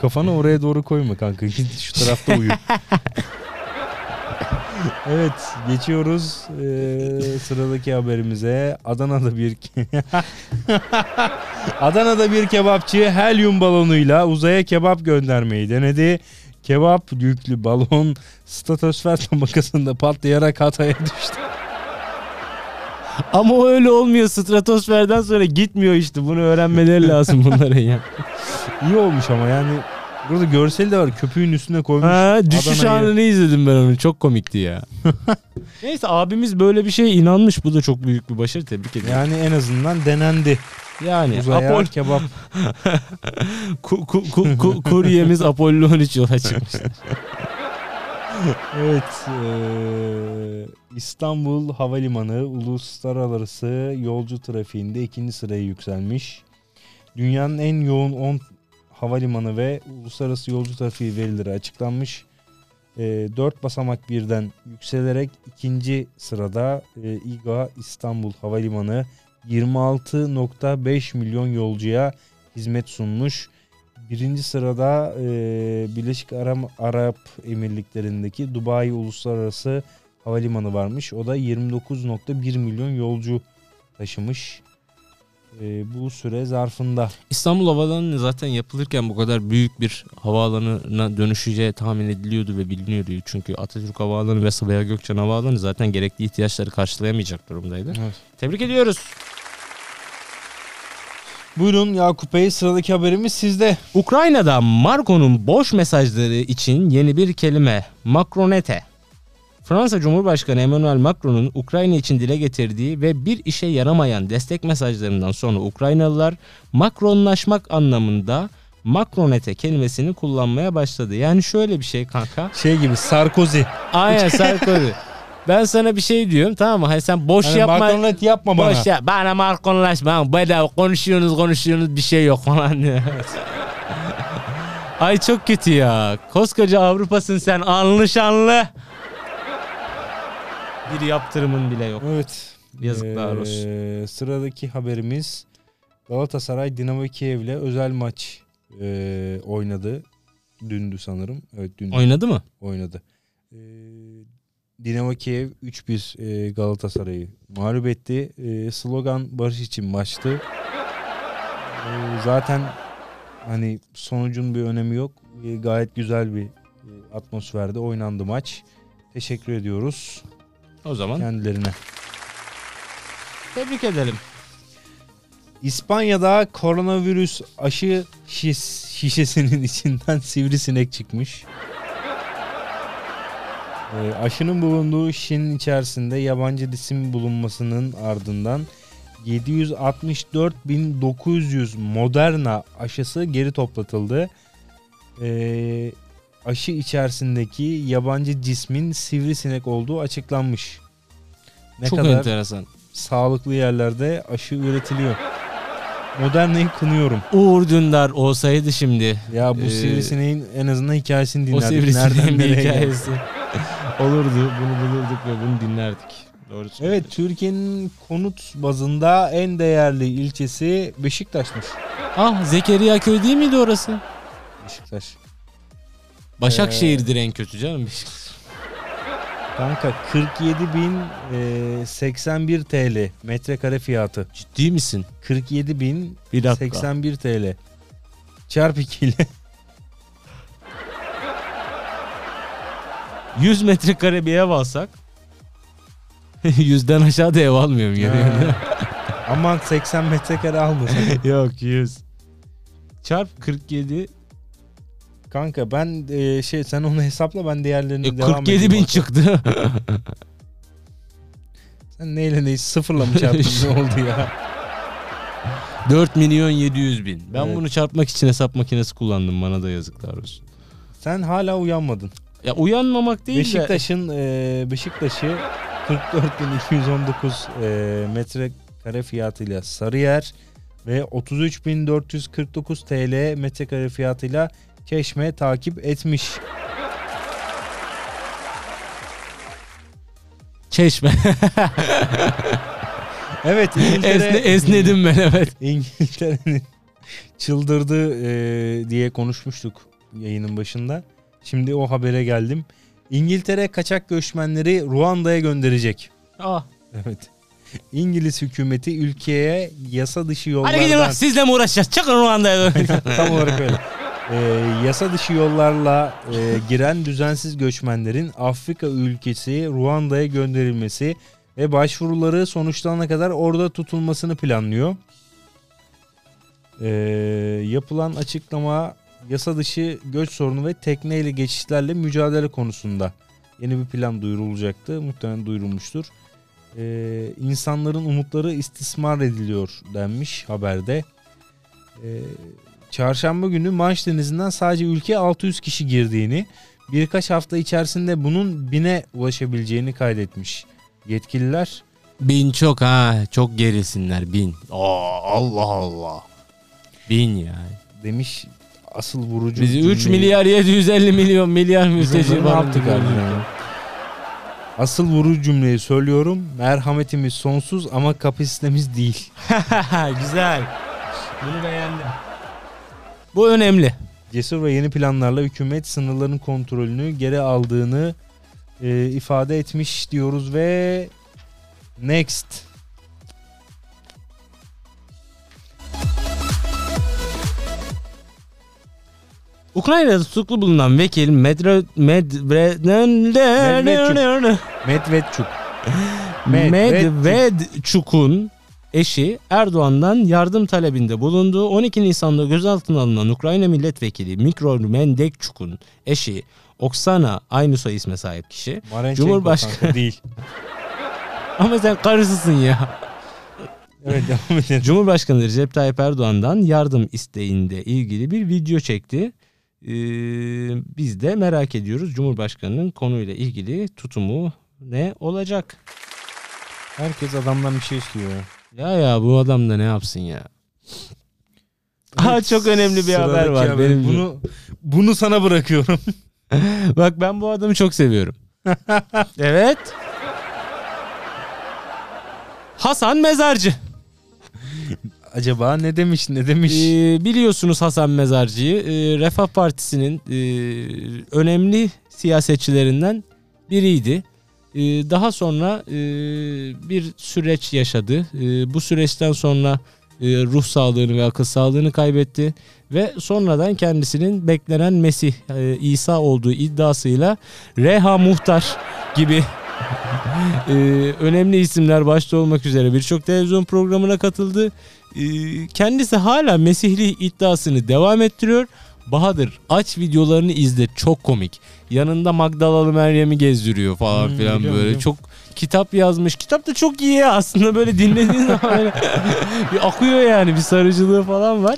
Kafanı oraya doğru koyma kanka. Git şu tarafta uyu. evet geçiyoruz ee, sıradaki haberimize. Adana'da bir Adana'da bir kebapçı helyum balonuyla uzaya kebap göndermeyi denedi. Kebap yüklü balon stratosfer tabakasında patlayarak hataya düştü. Ama o öyle olmuyor stratosferden sonra gitmiyor işte bunu öğrenmeleri lazım bunların ya. İyi olmuş ama yani Burada görseli de var. Köpüğün üstüne koymuş. Ha, düşüş anını izledim ben onu. Çok komikti ya. Neyse abimiz böyle bir şeye inanmış. Bu da çok büyük bir başarı. Tebrik ederim. Yani en azından denendi. Yani Uzaya Apol kebap. ku, ku, ku, ku, kuryemiz Apollo 13 yola çıkmış. Evet. eee, İstanbul Havalimanı uluslararası yolcu trafiğinde ikinci sıraya yükselmiş. Dünyanın en yoğun 10 havalimanı ve uluslararası yolcu trafiği verileri açıklanmış. 4 basamak birden yükselerek ikinci sırada e, İGA İstanbul Havalimanı 26.5 milyon yolcuya hizmet sunmuş. Birinci sırada e, Birleşik Aram, Arap Emirlikleri'ndeki Dubai Uluslararası Havalimanı varmış. O da 29.1 milyon yolcu taşımış. E, bu süre zarfında. İstanbul Havaalanı zaten yapılırken bu kadar büyük bir havaalanına dönüşeceği tahmin ediliyordu ve biliniyordu. Çünkü Atatürk Havaalanı ve Sabiha Gökçen Havaalanı zaten gerekli ihtiyaçları karşılayamayacak durumdaydı. Tebrik ediyoruz. Buyurun Yakup Bey sıradaki haberimiz sizde. Ukrayna'da Marco'nun boş mesajları için yeni bir kelime Macronete. Fransa Cumhurbaşkanı Emmanuel Macron'un Ukrayna için dile getirdiği ve bir işe yaramayan destek mesajlarından sonra Ukraynalılar Macronlaşmak anlamında Macronete kelimesini kullanmaya başladı. Yani şöyle bir şey kanka. Şey gibi Sarkozy. Aynen Sarkozy. Ben sana bir şey diyorum tamam mı? Hani sen boş Hani yapma. Macronlet yapma bana. Boş ya bana Markonlaşma. Bedava konuşuyorsunuz konuşuyorsunuz bir şey yok falan diyor. Ay çok kötü ya. Koskoca Avrupa'sın sen anlı şanlı. Bir yaptırımın bile yok. Evet. Yazıklar Ee, olsun. Sıradaki haberimiz Galatasaray Dinamo Kiev'le özel maç e, oynadı. Dündü sanırım. Evet dün Oynadı mı? oynadı. Ee, Dinamo Kiev 3-1 e, Galatasaray'ı mağlup etti. E, slogan barış için maçtı. E, zaten hani sonucun bir önemi yok. E, gayet güzel bir e, atmosferde oynandı maç. Teşekkür ediyoruz O zaman kendilerine. tebrik edelim. İspanya'da koronavirüs aşı şiş, şişesinin içinden sivrisinek çıkmış. Ee, aşının bulunduğu şişenin içerisinde yabancı cisim bulunmasının ardından 764.900 Moderna aşısı geri toplatıldı. Ee, aşı içerisindeki yabancı cismin sivrisinek olduğu açıklanmış. Ne Çok kadar enteresan. sağlıklı yerlerde aşı üretiliyor. Moderna'yı kınıyorum. Uğur Dündar olsaydı şimdi. Ya bu Ee, sivrisineğin en azından hikayesini O dinlerdik. sivrisineğin Nereden bir nereye geldi? olurdu. Bunu bulurduk ve bunu dinlerdik. Doğru Evet. Türkiye'nin konut bazında en değerli ilçesi Beşiktaş'mış. Ah Zekeriya köy değil miydi orası? Beşiktaş. Başakşehir'dir en kötü canım. Beşiktaş. Kanka 47.081 TL metrekare fiyatı. Ciddi misin? 47.081 Bir dakika. TL. Çarp 2 ile 100 metrekare bir ev alsak yüzden aşağı da ev almıyorum yani. Aman 80 metrekare almasak. Yok 100. Çarp 47 Kanka ben e, şey sen onu hesapla ben diğerlerini e, devam 47 edeyim. bin çıktı. Sen neyle neyi sıfırla mı çarptın ne oldu ya? 4 milyon 700 bin. Ben Evet. bunu çarpmak için hesap makinesi kullandım. Bana da yazıklar olsun. Sen hala uyanmadın. Ya uyanmamak değil de. Beşiktaş'ın e, Beşiktaş'ı 44.219 e, metrekare fiyatıyla Sarıyer ve 33.449 TL metrekare fiyatıyla Çeşme takip etmiş. Çeşme. Evet İngiltere, Esne, esnedim ben evet. İngiltere'nin çıldırdı e, diye konuşmuştuk yayının başında. Şimdi o habere geldim. İngiltere kaçak göçmenleri Ruanda'ya gönderecek. Ah. Evet. İngiliz hükümeti ülkeye yasa dışı Hadi gidin yollardan sizle mi uğraşacağız? Çıkın Ruanda'ya tam olarak öyle. Ee, yasa dışı yollarla e, giren düzensiz göçmenlerin Afrika ülkesi Ruanda'ya gönderilmesi ve başvuruları sonuçlanana kadar orada tutulmasını planlıyor. Ee, yapılan açıklama yasa dışı göç sorunu ve tekneyle geçişlerle mücadele konusunda yeni bir plan duyurulacaktı. Muhtemelen duyurulmuştur. Ee, insanların umutları istismar ediliyor denmiş haberde. Ee, çarşamba günü Manş Denizi'nden sadece ülkeye 600 kişi girdiğini, birkaç hafta içerisinde bunun bine ulaşabileceğini kaydetmiş yetkililer. Bin çok ha. Çok gerisinler bin. Aa, Allah Allah. Bin yani. Demiş asıl vurucu Biz 3 cümleyi- milyar 750 milyon milyar mülteci var. ya? Asıl vurucu cümleyi söylüyorum. Merhametimiz sonsuz ama kapasitemiz değil. Güzel. Bunu beğendim. Bu önemli. Cesur ve yeni planlarla hükümet sınırların kontrolünü geri aldığını e, ifade etmiş diyoruz ve next. Ukrayna'da tutuklu bulunan vekil Medre Medvedchuk Medvedçuk. Medvedchuk'un eşi Erdoğan'dan yardım talebinde bulunduğu 12 Nisan'da gözaltına alınan Ukrayna milletvekili Mikro Mendekçuk'un eşi Oksana aynı soy isme sahip kişi. Marenchenko Cumhurbaşkanı- değil. Ama sen karısısın ya. Evet devam edelim. Cumhurbaşkanı Recep Tayyip Erdoğan'dan yardım isteğinde ilgili bir video çekti. Ee, biz de merak ediyoruz Cumhurbaşkanı'nın konuyla ilgili tutumu ne olacak? Herkes adamdan bir şey istiyor. ya. Ya bu adam da ne yapsın ya? Aa, Evet, çok önemli bir haber var haber. benim. Bunu bunu sana bırakıyorum. Bak ben bu adamı çok seviyorum. evet. Hasan Mezarcı. Acaba ne demiş ne demiş? Ee, biliyorsunuz Hasan Mezarcı'yı e, Refah Partisi'nin e, önemli siyasetçilerinden biriydi. E, daha sonra e, bir süreç yaşadı. E, bu süreçten sonra e, ruh sağlığını ve akıl sağlığını kaybetti ve sonradan kendisinin beklenen Mesih e, İsa olduğu iddiasıyla Reha Muhtar gibi e, önemli isimler başta olmak üzere birçok televizyon programına katıldı. E, kendisi hala Mesihli iddiasını devam ettiriyor. Bahadır aç videolarını izle çok komik. Yanında Magdalalı Meryem'i gezdiriyor falan Hmm, filan biliyorum, böyle. biliyorum. Çok kitap yazmış. Kitap da çok iyi ya aslında böyle dinlediğin zaman böyle bir akıyor yani bir sarıcılığı falan var.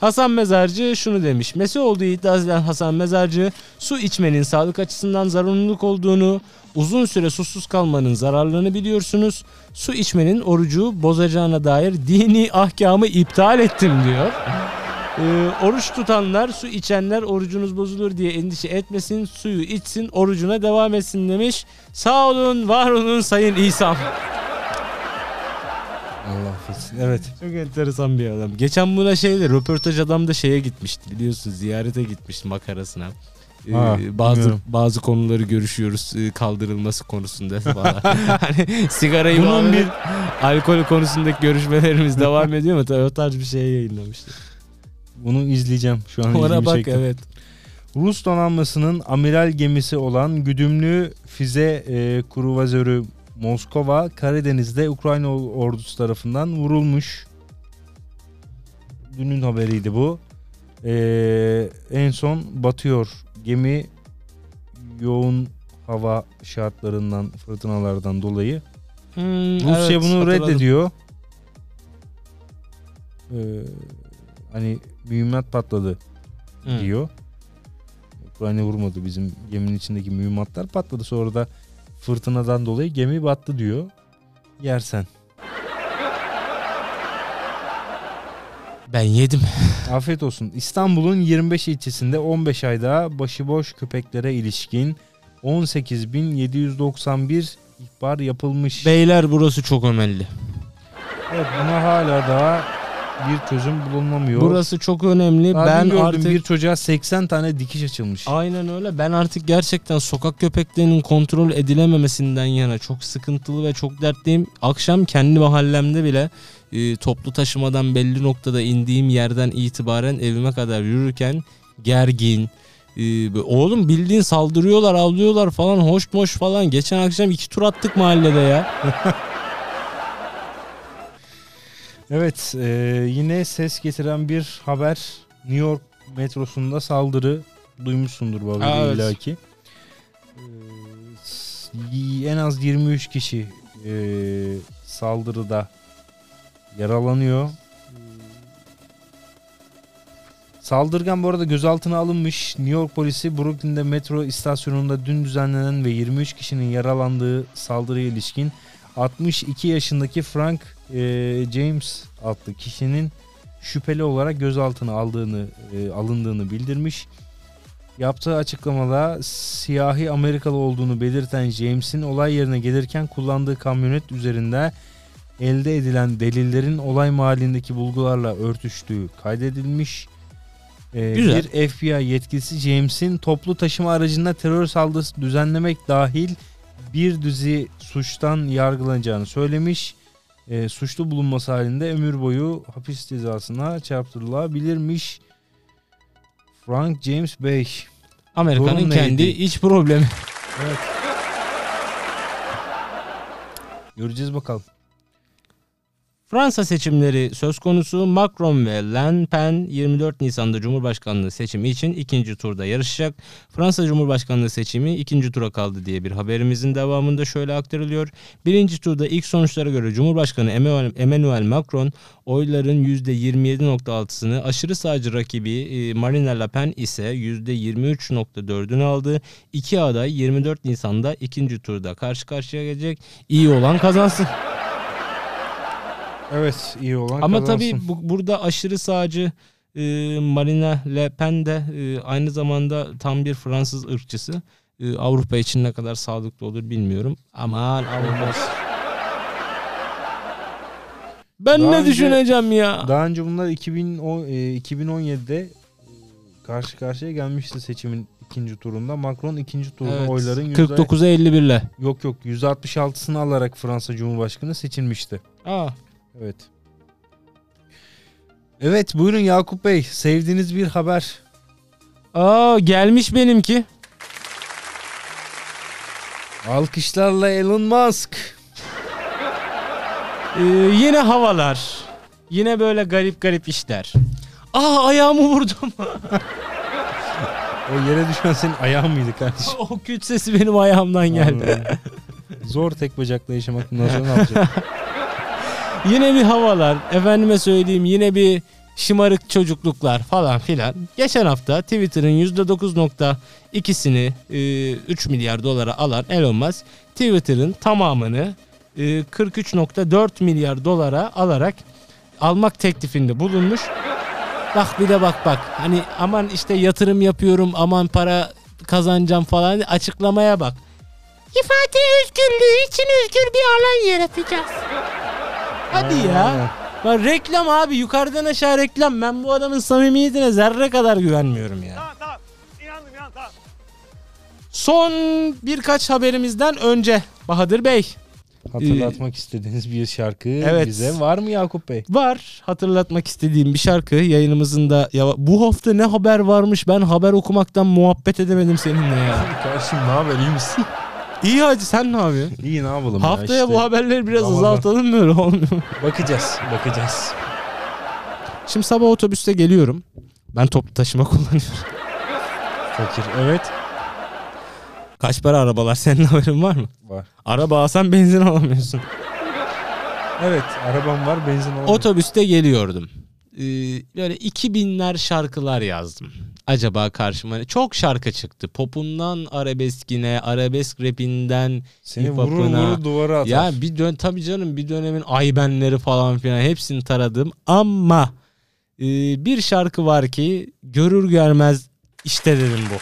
Hasan Mezarcı şunu demiş. Mesih olduğu iddia edilen Hasan Mezarcı su içmenin sağlık açısından zararlılık olduğunu, uzun süre susuz kalmanın zararlarını biliyorsunuz. Su içmenin orucu bozacağına dair dini ahkamı iptal ettim diyor. Ee, oruç tutanlar, su içenler orucunuz bozulur diye endişe etmesin, suyu içsin, orucuna devam etsin demiş. Sağ olun, var olun Sayın İsa'm. Allah affetsin. Evet. Çok enteresan bir adam. Geçen buna şeyde röportaj adam da şeye gitmişti biliyorsun ziyarete gitmişti makarasına. Ee, Ha, bazı bilmiyorum. bazı konuları görüşüyoruz e, kaldırılması konusunda falan. hani sigarayı Bunun bir- alkol konusundaki görüşmelerimiz devam ediyor mu? Tabii o tarz bir şey yayınlamıştı. Bunu izleyeceğim şu an. Ona bak çekti. evet. Rus donanmasının amiral gemisi olan güdümlü füze e, kruvazörü Moskova Karadeniz'de Ukrayna ordusu tarafından vurulmuş. Dünün haberiydi bu. E, en son batıyor gemi yoğun hava şartlarından fırtınalardan dolayı. Hmm, Rusya evet, bunu hatırladım. reddediyor. E, hani mühimmat patladı Hmm. diyor. Ukrayna vurmadı bizim geminin içindeki mühimmatlar patladı. Sonra da fırtınadan dolayı gemi battı diyor. Yersen. Ben yedim. Afiyet olsun. İstanbul'un 25 ilçesinde 15 ayda başıboş köpeklere ilişkin 18.791 ihbar yapılmış. Beyler burası çok önemli. evet, buna hala daha bir çözüm bulunamıyor. Burası çok önemli. Daha ben gördüm artık bir çocuğa 80 tane dikiş açılmış. Aynen öyle. Ben artık gerçekten sokak köpeklerinin kontrol edilememesinden yana çok sıkıntılı ve çok dertliyim. Akşam kendi mahallemde bile e, toplu taşımadan belli noktada indiğim yerden itibaren evime kadar yürürken gergin. e, böyle, oğlum bildiğin saldırıyorlar, avlıyorlar falan, hoş moş falan. Geçen akşam iki tur attık mahallede ya. Evet e, yine ses getiren bir haber New York metrosunda saldırı duymuşsundur bu haberi evet. illaki. Y- en az 23 kişi e, saldırıda yaralanıyor. Saldırgan bu arada gözaltına alınmış. New York polisi Brooklyn'de metro istasyonunda dün düzenlenen ve 23 kişinin yaralandığı saldırıya ilişkin 62 yaşındaki Frank e, James adlı kişinin şüpheli olarak gözaltına aldığını e, alındığını bildirmiş. Yaptığı açıklamada siyahi Amerikalı olduğunu belirten James'in olay yerine gelirken kullandığı kamyonet üzerinde elde edilen delillerin olay mahallindeki bulgularla örtüştüğü kaydedilmiş. Ee, Güzel. Bir FBI yetkilisi James'in toplu taşıma aracında terör saldırısı düzenlemek dahil bir dizi suçtan yargılanacağını söylemiş. Ee, suçlu bulunması halinde ömür boyu hapis cezasına çarptırılabilirmiş. Frank James Bey. Amerika'nın kendi iç problemi. Evet. Göreceğiz bakalım. Fransa seçimleri söz konusu Macron ve Le Pen 24 Nisan'da Cumhurbaşkanlığı seçimi için ikinci turda yarışacak. Fransa Cumhurbaşkanlığı seçimi ikinci tura kaldı diye bir haberimizin devamında şöyle aktarılıyor. Birinci turda ilk sonuçlara göre Cumhurbaşkanı Emmanuel Macron oyların %27.6'sını aşırı sağcı rakibi e, Marine Le Pen ise %23.4'ünü aldı. İki aday 24 Nisan'da ikinci turda karşı karşıya gelecek. İyi olan kazansın. Evet iyi olan Ama kazansın. tabii bu, burada aşırı sağcı e, Marine Le Pen de e, aynı zamanda tam bir Fransız ırkçısı. E, Avrupa için ne kadar sağlıklı olur bilmiyorum. Aman Avrupa. Ben Daha ne önce- düşüneceğim ya? Daha önce bunlar 2010, e, 2017'de e, karşı karşıya gelmişti seçimin ikinci turunda. Macron ikinci turda Evet, oyların yüzde, 49'a 51 ile. yok yok %66'sını alarak Fransa Cumhurbaşkanı seçilmişti. Aa, Evet. Evet buyurun Yakup Bey sevdiğiniz bir haber. aa gelmiş benimki. Alkışlarla Elon Musk. Ee, yine havalar. Yine böyle garip garip işler. Aa ayağımı vurdum. O yere düşen senin ayağın mıydı kardeşim? o küt sesi benim ayağımdan geldi. Zor tek bacakla yaşamak bundan sonra ne yapacak? Yine bir havalar. Efendime söyleyeyim yine bir şımarık çocukluklar falan filan. Geçen hafta Twitter'ın %9.2'sini e, 3 milyar dolara alan Elon Musk Twitter'ın tamamını e, 43.4 milyar dolara alarak almak teklifinde bulunmuş. Bak bir de bak bak hani aman işte yatırım yapıyorum aman para kazanacağım falan açıklamaya bak. İfade özgürlüğü için özgür bir alan yaratacağız. Hadi ya. Bak reklam abi yukarıdan aşağı reklam. Ben bu adamın samimiyetine zerre kadar güvenmiyorum ya. Tamam tamam. İnandım inandım tamam. Son birkaç haberimizden önce Bahadır Bey Hatırlatmak istediğiniz bir şarkı Evet. bize var mı Yakup Bey? var hatırlatmak istediğim bir şarkı yayınımızın da ya bu hafta ne haber varmış ben haber okumaktan muhabbet edemedim seninle ya. Kardeşim ne haber iyi misin? İyi hacı sen ne yapıyorsun? İyi ne yapalım ya Haftaya işte. bu haberleri biraz Ramazan. azaltalım mı öyle olmuyor? Bakacağız bakacağız. Şimdi sabah otobüste geliyorum. Ben toplu taşıma kullanıyorum. Fakir evet. Kaç para arabalar senin haberin var mı? Var. Araba alsan benzin alamıyorsun. Evet arabam var benzin alamıyorum. Otobüste geliyordum. Ee, böyle 2000'ler şarkılar yazdım. Acaba karşıma çok şarkı çıktı. Popundan arabeskine, arabesk rapinden Seni vurur vurur duvara atar. ya bir dön tabii canım bir dönemin aybenleri falan filan hepsini taradım ama e, bir şarkı var ki görür görmez işte dedim bu.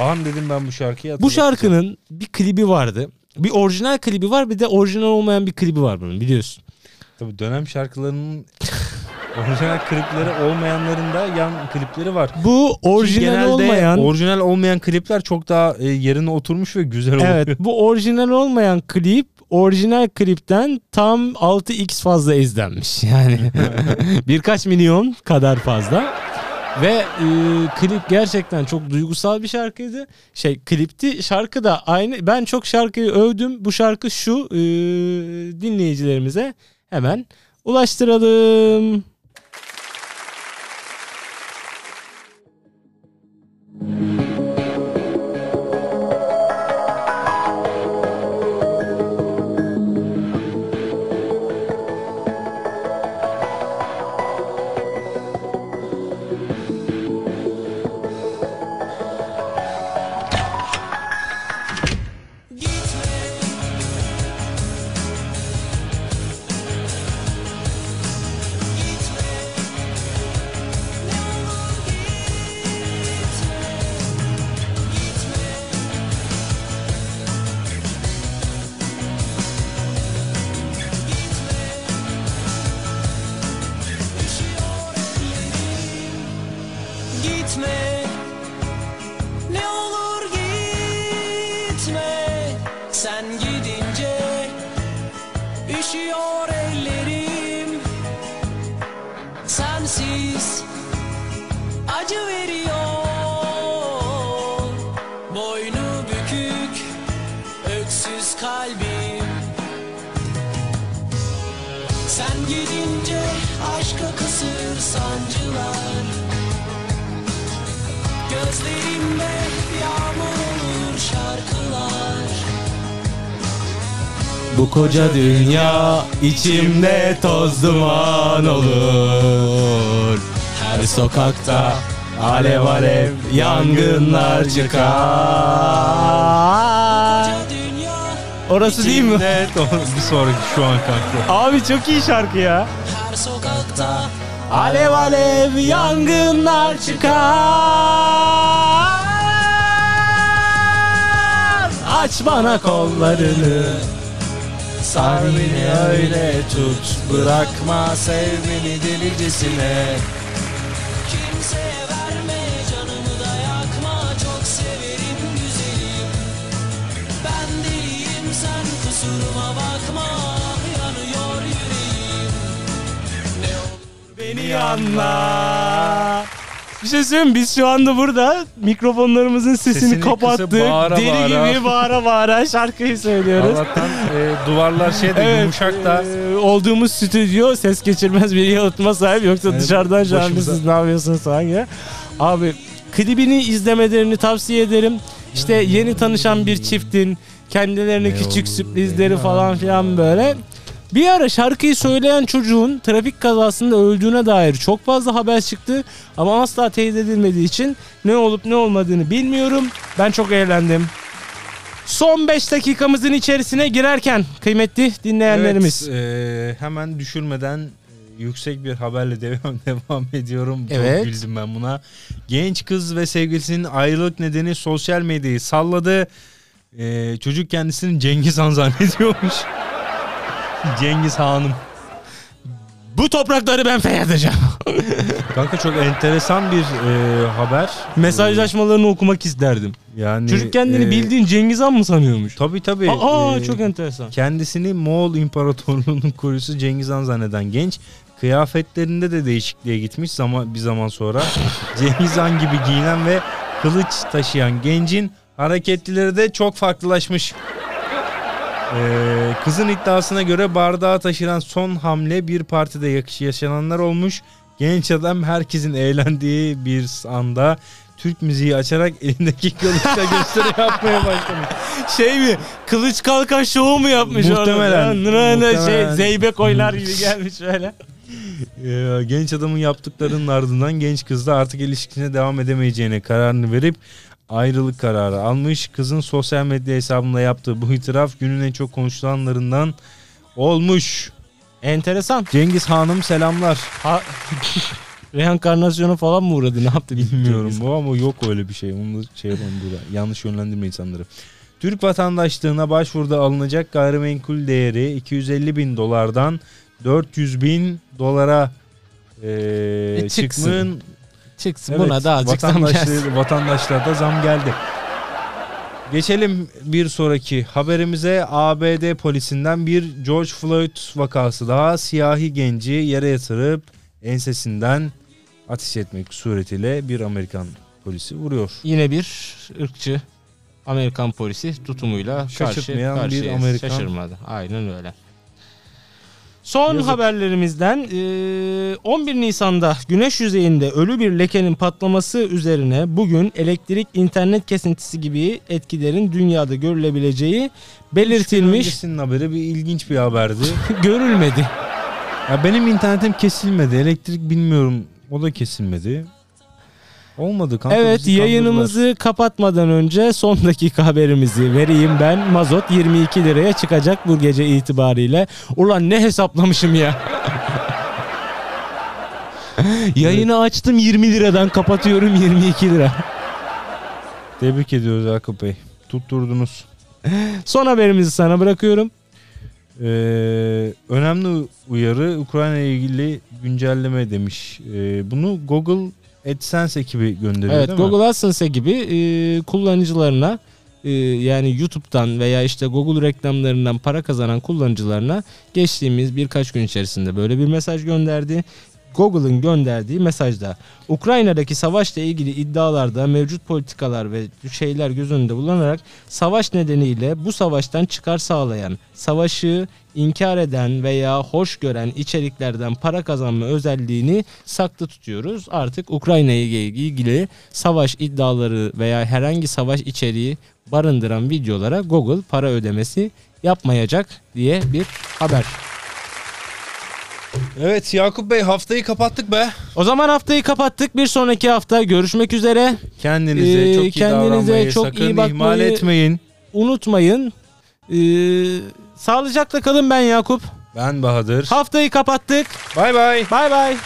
Ahan dedim ben bu şarkıyı Bu şarkının bir klibi vardı. Bir orijinal klibi var bir de orijinal olmayan bir klibi var bunun biliyorsun. Tabii dönem şarkılarının orijinal klipleri olmayanların da yan klipleri var. Bu orijinal genelde olmayan orijinal olmayan klipler çok daha e, yerine oturmuş ve güzel oluyor. Evet bu orijinal olmayan klip orijinal klipten tam 6x fazla izlenmiş. Yani birkaç milyon kadar fazla. Ve e, klip gerçekten çok duygusal bir şarkıydı. Şey klipti şarkı da aynı. Ben çok şarkıyı övdüm. Bu şarkı şu e, dinleyicilerimize hemen ulaştıralım. Thank you. snake. Bu koca dünya içimde toz duman olur. Her sokakta alev alev yangınlar çıkar. Orası değil mi? Evet bir sonraki şu an kalktı. Abi çok iyi şarkı ya. her sokakta Alev alev yangınlar çıkar. Aç bana kollarını. Sar beni öyle tut Bırakma sev beni delicesine Kimseye verme canımı da yakma Çok severim güzelim Ben deliyim sen kusuruma bakma Yanıyor yüreğim. Ne olur Beni anla bir şey söyleyeyim biz şu anda burada mikrofonlarımızın sesini, Sesini kapattık. bağıra Deli bağıra. gibi bağıra bağıra şarkıyı söylüyoruz. Allah'tan e, duvarlar şey de Evet, yumuşak da. e, olduğumuz stüdyo ses geçirmez bir yalıtma sahip yoksa Yani dışarıdan şu anda siz ne yapıyorsunuz ya. Abi klibini izlemelerini tavsiye ederim. İşte yeni tanışan bir çiftin kendilerine Ne küçük sürprizleri falan filan böyle. Bir ara şarkıyı söyleyen çocuğun trafik kazasında öldüğüne dair çok fazla haber çıktı ama asla teyit edilmediği için ne olup ne olmadığını bilmiyorum. Ben çok eğlendim. Son 5 dakikamızın içerisine girerken kıymetli dinleyenlerimiz. Evet, e, hemen düşürmeden yüksek bir haberle devam devam ediyorum. Evet. Çok güldüm ben buna. Genç kız ve sevgilisinin ayrılık nedeni sosyal medyayı salladı. E, çocuk kendisini Cengiz Han zannediyormuş. Cengiz Hanım. Bu toprakları ben fethedeceğim. Kanka çok enteresan bir e, haber. Mesajlaşmalarını okumak isterdim. Yani Çocuk kendini e, bildiğin Cengiz Han mı sanıyormuş? Tabii tabii. Aa E, çok enteresan. Kendisini Moğol İmparatorluğu'nun kurucusu Cengiz Han zanneden genç kıyafetlerinde de değişikliğe gitmiş zaman bir zaman sonra Cengiz Han gibi giyinen ve kılıç taşıyan gencin hareketlileri de çok farklılaşmış. Ee, kızın iddiasına göre bardağı taşıran son hamle bir partide yaşananlar olmuş. Genç adam herkesin eğlendiği bir anda Türk müziği açarak elindeki kılıçla gösteri yapmaya başlamış. Şey mi? Kılıç kalkan şovu mu yapmış Muhtemelen, orada? Nırana Şey, muhtemelen. zeybek oynar gibi gelmiş böyle. Ee, genç adamın yaptıklarının ardından genç kız da artık ilişkisine devam edemeyeceğine kararını verip ayrılık kararı almış. Kızın sosyal medya hesabında yaptığı bu itiraf günün en çok konuşulanlarından olmuş. Enteresan. Cengiz Hanım selamlar. Ha... Reenkarnasyona falan mı uğradı? Ne yaptı? Bilmiyorum bu ama yok öyle bir şey. Onu şey yapalım burada. Yanlış yönlendirme insanları. Türk vatandaşlığına başvuruda alınacak gayrimenkul değeri 250 bin dolardan 400 bin dolara e, E, çıksın. çıkmanın Çıksın Evet, buna da azıcık zam gelsin. Vatandaşlığa da zam geldi. Geçelim bir sonraki haberimize. ABD polisinden bir George Floyd vakası daha siyahi genci yere yatırıp ensesinden ateş etmek suretiyle bir Amerikan polisi vuruyor. Yine bir ırkçı Amerikan polisi tutumuyla karşı Şaşırtmayan bir karşıya Amerikan. şaşırmadı. Aynen öyle. Son Yazık. haberlerimizden eee, 11 Nisan'da güneş yüzeyinde ölü bir lekenin patlaması üzerine bugün elektrik internet kesintisi gibi etkilerin dünyada görülebileceği belirtilmiş öncesinin haberi bir ilginç bir haberdi. görülmedi. ya benim internetim kesilmedi. Elektrik bilmiyorum. O da kesilmedi. Olmadı kanka. Evet kandırdılar. yayınımızı kapatmadan önce son dakika haberimizi vereyim ben. Mazot 22 liraya çıkacak bu gece itibariyle. Ulan ne hesaplamışım ya. Yayını açtım 20 liradan kapatıyorum 22 lira. Tebrik ediyoruz Yakup Bey. Tutturdunuz. Son haberimizi sana bırakıyorum. Ee, önemli uyarı Ukrayna ile ilgili güncelleme demiş. Ee, bunu Google AdSense ekibi gönderiyor Evet değil mi? Google AdSense gibi e, kullanıcılarına e, yani YouTube'dan veya işte Google reklamlarından para kazanan kullanıcılarına geçtiğimiz birkaç gün içerisinde böyle bir mesaj gönderdi. Google'ın gönderdiği mesajda Ukrayna'daki savaşla ilgili iddialarda mevcut politikalar ve şeyler göz önünde bulunarak savaş nedeniyle bu savaştan çıkar sağlayan, savaşı inkar eden veya hoş gören içeriklerden para kazanma özelliğini saklı tutuyoruz. Artık Ukrayna ilgili savaş iddiaları veya herhangi savaş içeriği barındıran videolara Google para ödemesi yapmayacak diye bir haber. Evet Yakup Bey haftayı kapattık be. O zaman haftayı kapattık. Bir sonraki hafta görüşmek üzere. Kendinize Ee, çok iyi kendinize davranmayı çok sakın iyi bakmayı- ihmal etmeyin. Unutmayın. Ee, sağlıcakla kalın ben Yakup. Ben Bahadır. Haftayı kapattık. Bay bay. Bay bay.